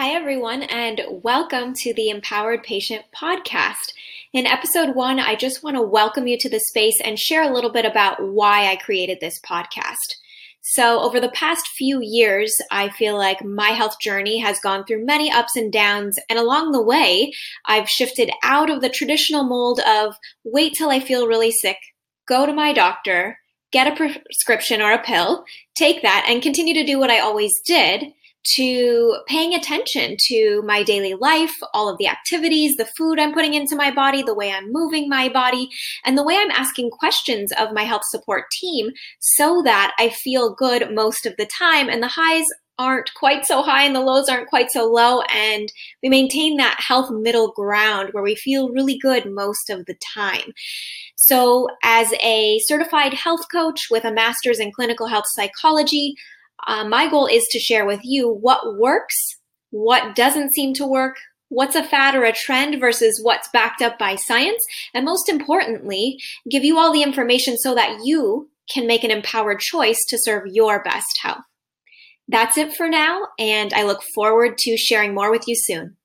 Hi, everyone, and welcome to the Empowered Patient Podcast. In episode one, I just want to welcome you to the space and share a little bit about why I created this podcast. So, over the past few years, I feel like my health journey has gone through many ups and downs, and along the way, I've shifted out of the traditional mold of wait till I feel really sick, go to my doctor, get a prescription or a pill, take that, and continue to do what I always did to paying attention to my daily life, all of the activities, the food I'm putting into my body, the way I'm moving my body, and the way I'm asking questions of my health support team so that I feel good most of the time and the highs aren't quite so high and the lows aren't quite so low and we maintain that health middle ground where we feel really good most of the time. So, as a certified health coach with a master's in clinical health psychology, uh, my goal is to share with you what works, what doesn't seem to work, what's a fad or a trend versus what's backed up by science, and most importantly, give you all the information so that you can make an empowered choice to serve your best health. That's it for now, and I look forward to sharing more with you soon.